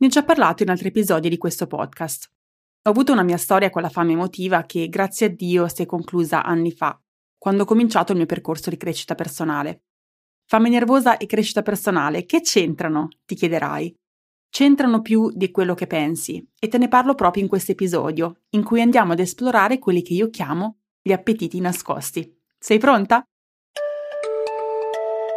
Ne ho già parlato in altri episodi di questo podcast. Ho avuto una mia storia con la fame emotiva che, grazie a Dio, si è conclusa anni fa, quando ho cominciato il mio percorso di crescita personale. Fame nervosa e crescita personale, che c'entrano? ti chiederai. C'entrano più di quello che pensi e te ne parlo proprio in questo episodio, in cui andiamo ad esplorare quelli che io chiamo gli appetiti nascosti. Sei pronta?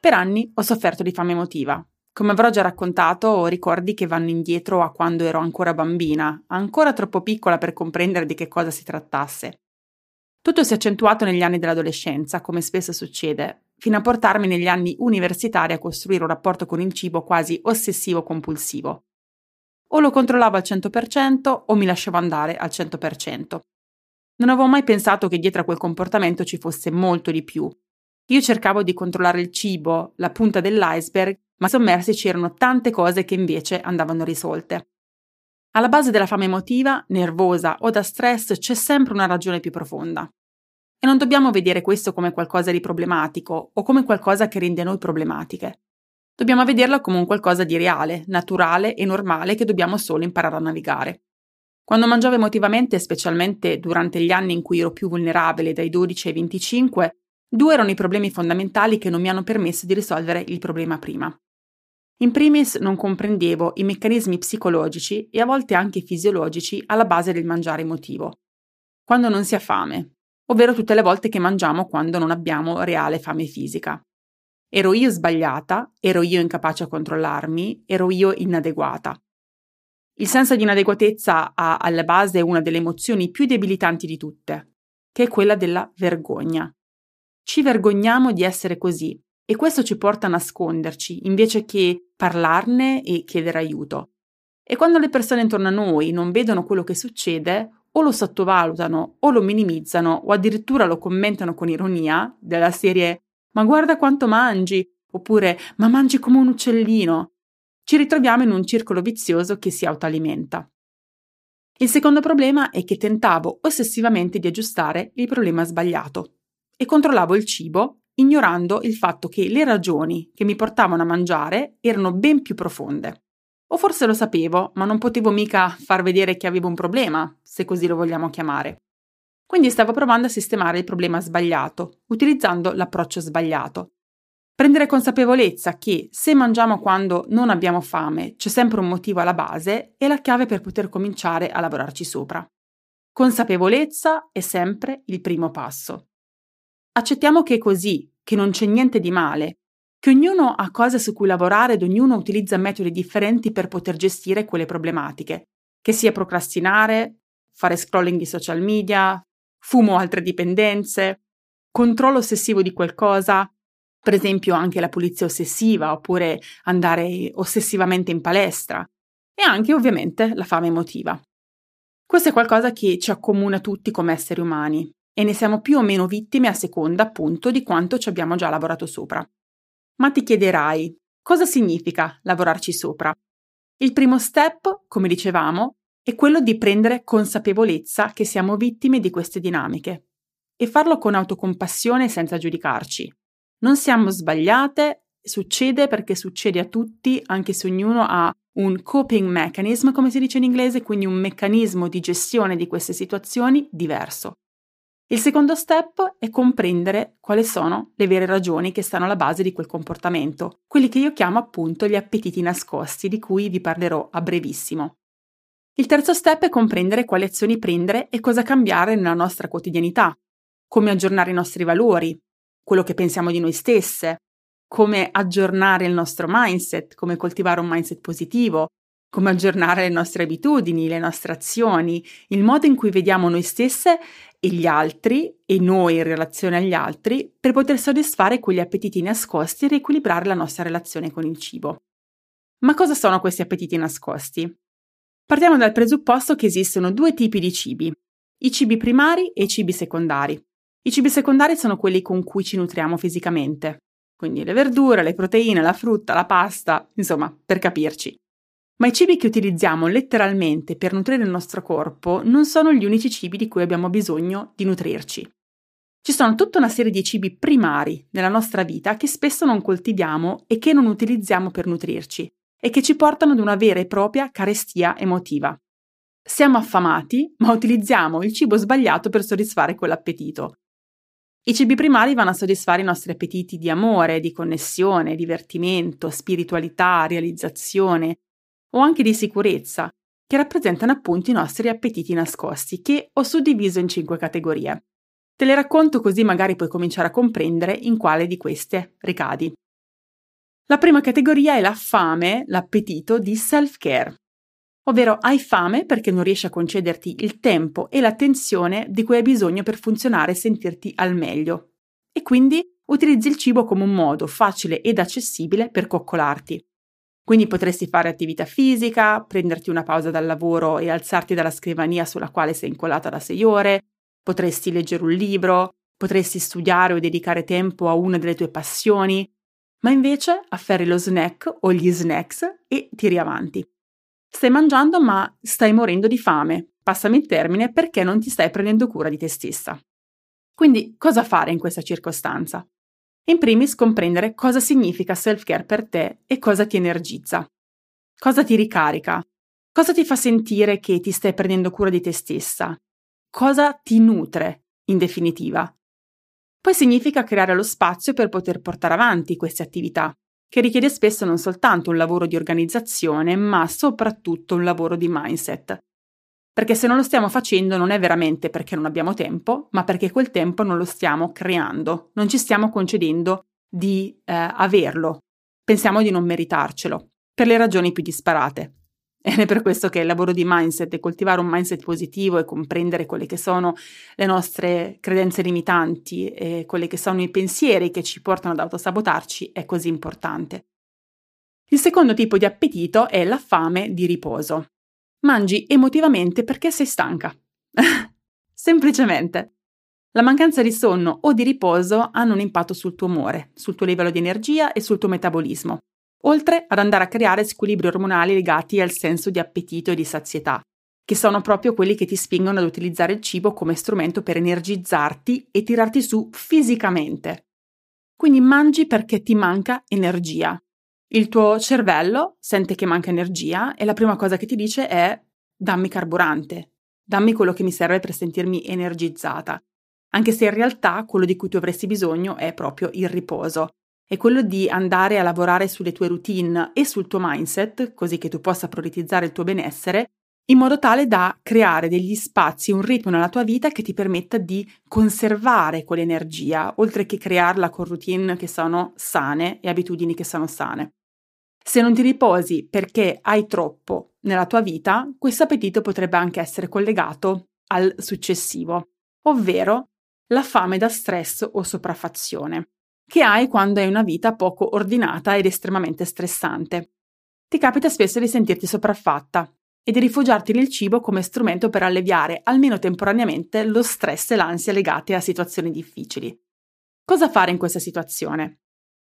Per anni ho sofferto di fame emotiva. Come avrò già raccontato, ho ricordi che vanno indietro a quando ero ancora bambina, ancora troppo piccola per comprendere di che cosa si trattasse. Tutto si è accentuato negli anni dell'adolescenza, come spesso succede, fino a portarmi negli anni universitari a costruire un rapporto con il cibo quasi ossessivo-compulsivo. O lo controllavo al 100% o mi lasciavo andare al 100%. Non avevo mai pensato che dietro a quel comportamento ci fosse molto di più. Io cercavo di controllare il cibo, la punta dell'iceberg, ma sommersi c'erano tante cose che invece andavano risolte. Alla base della fame emotiva, nervosa o da stress c'è sempre una ragione più profonda. E non dobbiamo vedere questo come qualcosa di problematico o come qualcosa che rende noi problematiche. Dobbiamo vederlo come un qualcosa di reale, naturale e normale che dobbiamo solo imparare a navigare. Quando mangiavo emotivamente, specialmente durante gli anni in cui ero più vulnerabile, dai 12 ai 25, due erano i problemi fondamentali che non mi hanno permesso di risolvere il problema prima. In primis non comprendevo i meccanismi psicologici e a volte anche fisiologici alla base del mangiare emotivo. Quando non si ha fame, ovvero tutte le volte che mangiamo quando non abbiamo reale fame fisica. Ero io sbagliata, ero io incapace a controllarmi, ero io inadeguata. Il senso di inadeguatezza ha alla base una delle emozioni più debilitanti di tutte, che è quella della vergogna. Ci vergogniamo di essere così e questo ci porta a nasconderci invece che parlarne e chiedere aiuto. E quando le persone intorno a noi non vedono quello che succede, o lo sottovalutano o lo minimizzano o addirittura lo commentano con ironia, della serie Ma guarda quanto mangi, oppure Ma mangi come un uccellino. Ci ritroviamo in un circolo vizioso che si autoalimenta. Il secondo problema è che tentavo ossessivamente di aggiustare il problema sbagliato e controllavo il cibo ignorando il fatto che le ragioni che mi portavano a mangiare erano ben più profonde. O forse lo sapevo, ma non potevo mica far vedere che avevo un problema, se così lo vogliamo chiamare. Quindi stavo provando a sistemare il problema sbagliato, utilizzando l'approccio sbagliato. Prendere consapevolezza che se mangiamo quando non abbiamo fame c'è sempre un motivo alla base è la chiave per poter cominciare a lavorarci sopra. Consapevolezza è sempre il primo passo. Accettiamo che è così, che non c'è niente di male, che ognuno ha cose su cui lavorare ed ognuno utilizza metodi differenti per poter gestire quelle problematiche, che sia procrastinare, fare scrolling di social media, fumo o altre dipendenze, controllo ossessivo di qualcosa, per esempio anche la pulizia ossessiva oppure andare ossessivamente in palestra e anche ovviamente la fame emotiva. Questo è qualcosa che ci accomuna tutti come esseri umani e ne siamo più o meno vittime a seconda appunto di quanto ci abbiamo già lavorato sopra. Ma ti chiederai, cosa significa lavorarci sopra? Il primo step, come dicevamo, è quello di prendere consapevolezza che siamo vittime di queste dinamiche e farlo con autocompassione senza giudicarci. Non siamo sbagliate, succede perché succede a tutti, anche se ognuno ha un coping mechanism, come si dice in inglese, quindi un meccanismo di gestione di queste situazioni diverso. Il secondo step è comprendere quali sono le vere ragioni che stanno alla base di quel comportamento, quelli che io chiamo appunto gli appetiti nascosti, di cui vi parlerò a brevissimo. Il terzo step è comprendere quali azioni prendere e cosa cambiare nella nostra quotidianità, come aggiornare i nostri valori, quello che pensiamo di noi stesse, come aggiornare il nostro mindset, come coltivare un mindset positivo, come aggiornare le nostre abitudini, le nostre azioni, il modo in cui vediamo noi stesse e gli altri e noi in relazione agli altri per poter soddisfare quegli appetiti nascosti e riequilibrare la nostra relazione con il cibo. Ma cosa sono questi appetiti nascosti? Partiamo dal presupposto che esistono due tipi di cibi, i cibi primari e i cibi secondari. I cibi secondari sono quelli con cui ci nutriamo fisicamente, quindi le verdure, le proteine, la frutta, la pasta, insomma, per capirci. Ma i cibi che utilizziamo letteralmente per nutrire il nostro corpo non sono gli unici cibi di cui abbiamo bisogno di nutrirci. Ci sono tutta una serie di cibi primari nella nostra vita che spesso non coltiviamo e che non utilizziamo per nutrirci e che ci portano ad una vera e propria carestia emotiva. Siamo affamati, ma utilizziamo il cibo sbagliato per soddisfare quell'appetito. I cibi primari vanno a soddisfare i nostri appetiti di amore, di connessione, divertimento, spiritualità, realizzazione, o anche di sicurezza, che rappresentano appunto i nostri appetiti nascosti, che ho suddiviso in cinque categorie. Te le racconto così magari puoi cominciare a comprendere in quale di queste ricadi. La prima categoria è la fame, l'appetito di self-care, ovvero hai fame perché non riesci a concederti il tempo e l'attenzione di cui hai bisogno per funzionare e sentirti al meglio. E quindi utilizzi il cibo come un modo facile ed accessibile per coccolarti. Quindi potresti fare attività fisica, prenderti una pausa dal lavoro e alzarti dalla scrivania sulla quale sei incollata da sei ore, potresti leggere un libro, potresti studiare o dedicare tempo a una delle tue passioni, ma invece afferri lo snack o gli snacks e tiri avanti. Stai mangiando ma stai morendo di fame, passami il termine, perché non ti stai prendendo cura di te stessa. Quindi cosa fare in questa circostanza? In primis comprendere cosa significa self-care per te e cosa ti energizza. Cosa ti ricarica? Cosa ti fa sentire che ti stai prendendo cura di te stessa? Cosa ti nutre, in definitiva? Poi significa creare lo spazio per poter portare avanti queste attività, che richiede spesso non soltanto un lavoro di organizzazione, ma soprattutto un lavoro di mindset. Perché se non lo stiamo facendo non è veramente perché non abbiamo tempo, ma perché quel tempo non lo stiamo creando, non ci stiamo concedendo di eh, averlo. Pensiamo di non meritarcelo, per le ragioni più disparate. Ed è per questo che il lavoro di mindset e coltivare un mindset positivo e comprendere quelle che sono le nostre credenze limitanti e quelli che sono i pensieri che ci portano ad autosabotarci è così importante. Il secondo tipo di appetito è la fame di riposo. Mangi emotivamente perché sei stanca. Semplicemente. La mancanza di sonno o di riposo hanno un impatto sul tuo umore, sul tuo livello di energia e sul tuo metabolismo, oltre ad andare a creare squilibri ormonali legati al senso di appetito e di sazietà, che sono proprio quelli che ti spingono ad utilizzare il cibo come strumento per energizzarti e tirarti su fisicamente. Quindi mangi perché ti manca energia, il tuo cervello sente che manca energia e la prima cosa che ti dice è dammi carburante, dammi quello che mi serve per sentirmi energizzata, anche se in realtà quello di cui tu avresti bisogno è proprio il riposo, è quello di andare a lavorare sulle tue routine e sul tuo mindset, così che tu possa prioritizzare il tuo benessere, in modo tale da creare degli spazi, un ritmo nella tua vita che ti permetta di conservare quell'energia, oltre che crearla con routine che sono sane e abitudini che sono sane. Se non ti riposi perché hai troppo nella tua vita, questo appetito potrebbe anche essere collegato al successivo, ovvero la fame da stress o sopraffazione, che hai quando hai una vita poco ordinata ed estremamente stressante. Ti capita spesso di sentirti sopraffatta e di rifugiarti nel cibo come strumento per alleviare, almeno temporaneamente, lo stress e l'ansia legate a situazioni difficili. Cosa fare in questa situazione?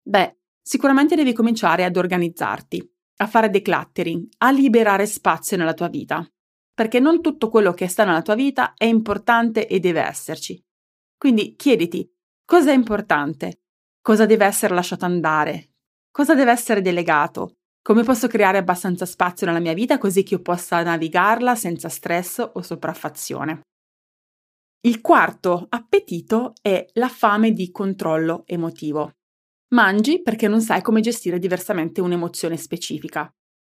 Beh, sicuramente devi cominciare ad organizzarti, a fare decluttering, a liberare spazio nella tua vita, perché non tutto quello che sta nella tua vita è importante e deve esserci. Quindi chiediti cosa è importante, cosa deve essere lasciato andare, cosa deve essere delegato, come posso creare abbastanza spazio nella mia vita così che io possa navigarla senza stress o sopraffazione. Il quarto appetito è la fame di controllo emotivo. Mangi perché non sai come gestire diversamente un'emozione specifica.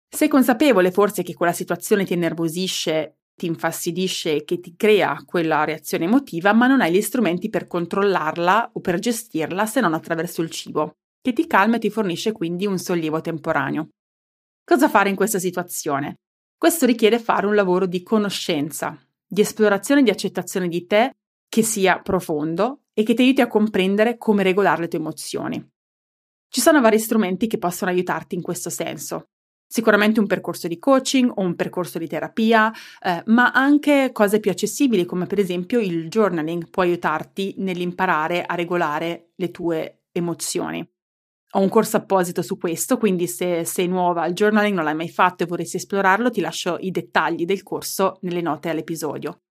Sei consapevole forse che quella situazione ti innervosisce, ti infastidisce e che ti crea quella reazione emotiva, ma non hai gli strumenti per controllarla o per gestirla se non attraverso il cibo, che ti calma e ti fornisce quindi un sollievo temporaneo. Cosa fare in questa situazione? Questo richiede fare un lavoro di conoscenza, di esplorazione e di accettazione di te che sia profondo e che ti aiuti a comprendere come regolare le tue emozioni. Ci sono vari strumenti che possono aiutarti in questo senso. Sicuramente un percorso di coaching o un percorso di terapia, eh, ma anche cose più accessibili come per esempio il journaling può aiutarti nell'imparare a regolare le tue emozioni. Ho un corso apposito su questo, quindi se sei nuova al journaling, non l'hai mai fatto e vorresti esplorarlo, ti lascio i dettagli del corso nelle note all'episodio.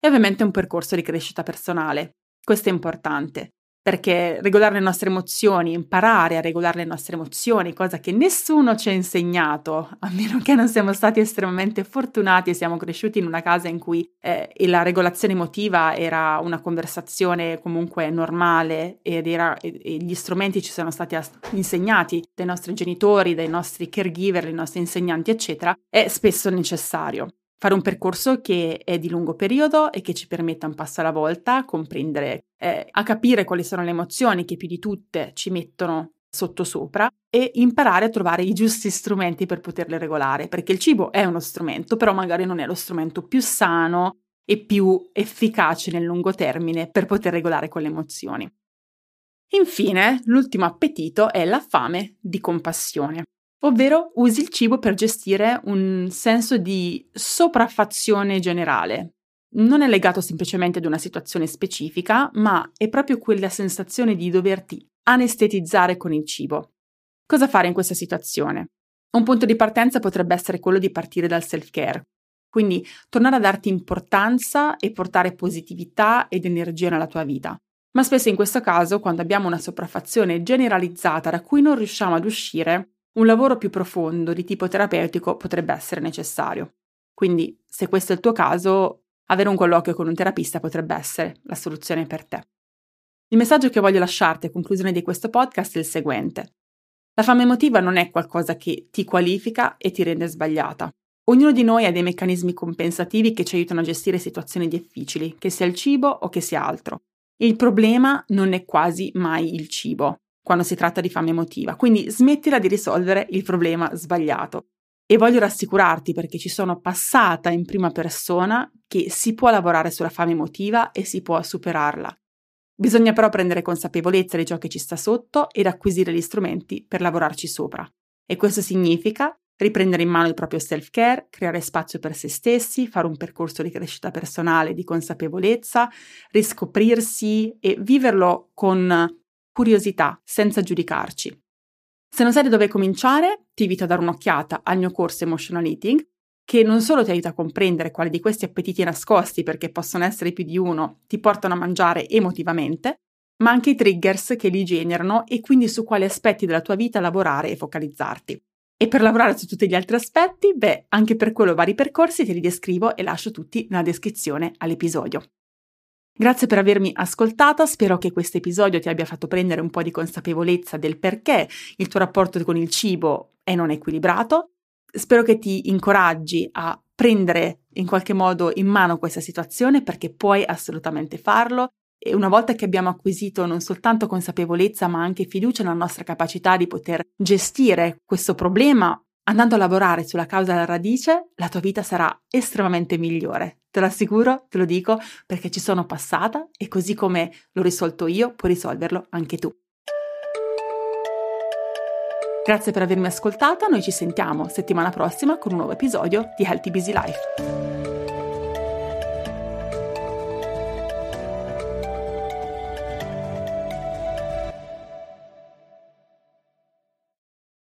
E ovviamente un percorso di crescita personale. Questo è importante perché regolare le nostre emozioni, imparare a regolare le nostre emozioni, cosa che nessuno ci ha insegnato, a meno che non siamo stati estremamente fortunati e siamo cresciuti in una casa in cui eh, la regolazione emotiva era una conversazione comunque normale ed era, e, e gli strumenti ci sono stati insegnati dai nostri genitori, dai nostri caregiver, dai nostri insegnanti, eccetera, è spesso necessario fare un percorso che è di lungo periodo e che ci permetta un passo alla volta comprendere, eh, a capire quali sono le emozioni che più di tutte ci mettono sotto sopra e imparare a trovare i giusti strumenti per poterle regolare, perché il cibo è uno strumento, però magari non è lo strumento più sano e più efficace nel lungo termine per poter regolare quelle emozioni. Infine, l'ultimo appetito è la fame di compassione ovvero usi il cibo per gestire un senso di sopraffazione generale. Non è legato semplicemente ad una situazione specifica, ma è proprio quella sensazione di doverti anestetizzare con il cibo. Cosa fare in questa situazione? Un punto di partenza potrebbe essere quello di partire dal self-care, quindi tornare a darti importanza e portare positività ed energia nella tua vita. Ma spesso in questo caso, quando abbiamo una sopraffazione generalizzata da cui non riusciamo ad uscire, un lavoro più profondo di tipo terapeutico potrebbe essere necessario. Quindi, se questo è il tuo caso, avere un colloquio con un terapista potrebbe essere la soluzione per te. Il messaggio che voglio lasciarti a conclusione di questo podcast è il seguente. La fame emotiva non è qualcosa che ti qualifica e ti rende sbagliata. Ognuno di noi ha dei meccanismi compensativi che ci aiutano a gestire situazioni difficili, che sia il cibo o che sia altro. Il problema non è quasi mai il cibo, quando si tratta di fame emotiva, quindi smettila di risolvere il problema sbagliato. E voglio rassicurarti perché ci sono passata in prima persona che si può lavorare sulla fame emotiva e si può superarla. Bisogna però prendere consapevolezza di ciò che ci sta sotto ed acquisire gli strumenti per lavorarci sopra. E questo significa riprendere in mano il proprio self-care, creare spazio per se stessi, fare un percorso di crescita personale, di consapevolezza, riscoprirsi e viverlo con curiosità, senza giudicarci. Se non sai da dove cominciare, ti invito a dare un'occhiata al mio corso Emotional Eating, che non solo ti aiuta a comprendere quali di questi appetiti nascosti, perché possono essere più di uno, ti portano a mangiare emotivamente, ma anche i triggers che li generano e quindi su quali aspetti della tua vita lavorare e focalizzarti. E per lavorare su tutti gli altri aspetti, beh, anche per quello vari percorsi te li descrivo e lascio tutti nella descrizione all'episodio. Grazie per avermi ascoltata, spero che questo episodio ti abbia fatto prendere un po' di consapevolezza del perché il tuo rapporto con il cibo è non equilibrato. Spero che ti incoraggi a prendere in qualche modo in mano questa situazione perché puoi assolutamente farlo e una volta che abbiamo acquisito non soltanto consapevolezza ma anche fiducia nella nostra capacità di poter gestire questo problema andando a lavorare sulla causa alla radice, la tua vita sarà estremamente migliore. Te lo assicuro, te lo dico, perché ci sono passata e così come l'ho risolto io, puoi risolverlo anche tu. Grazie per avermi ascoltata, noi ci sentiamo settimana prossima con un nuovo episodio di Healthy Busy Life.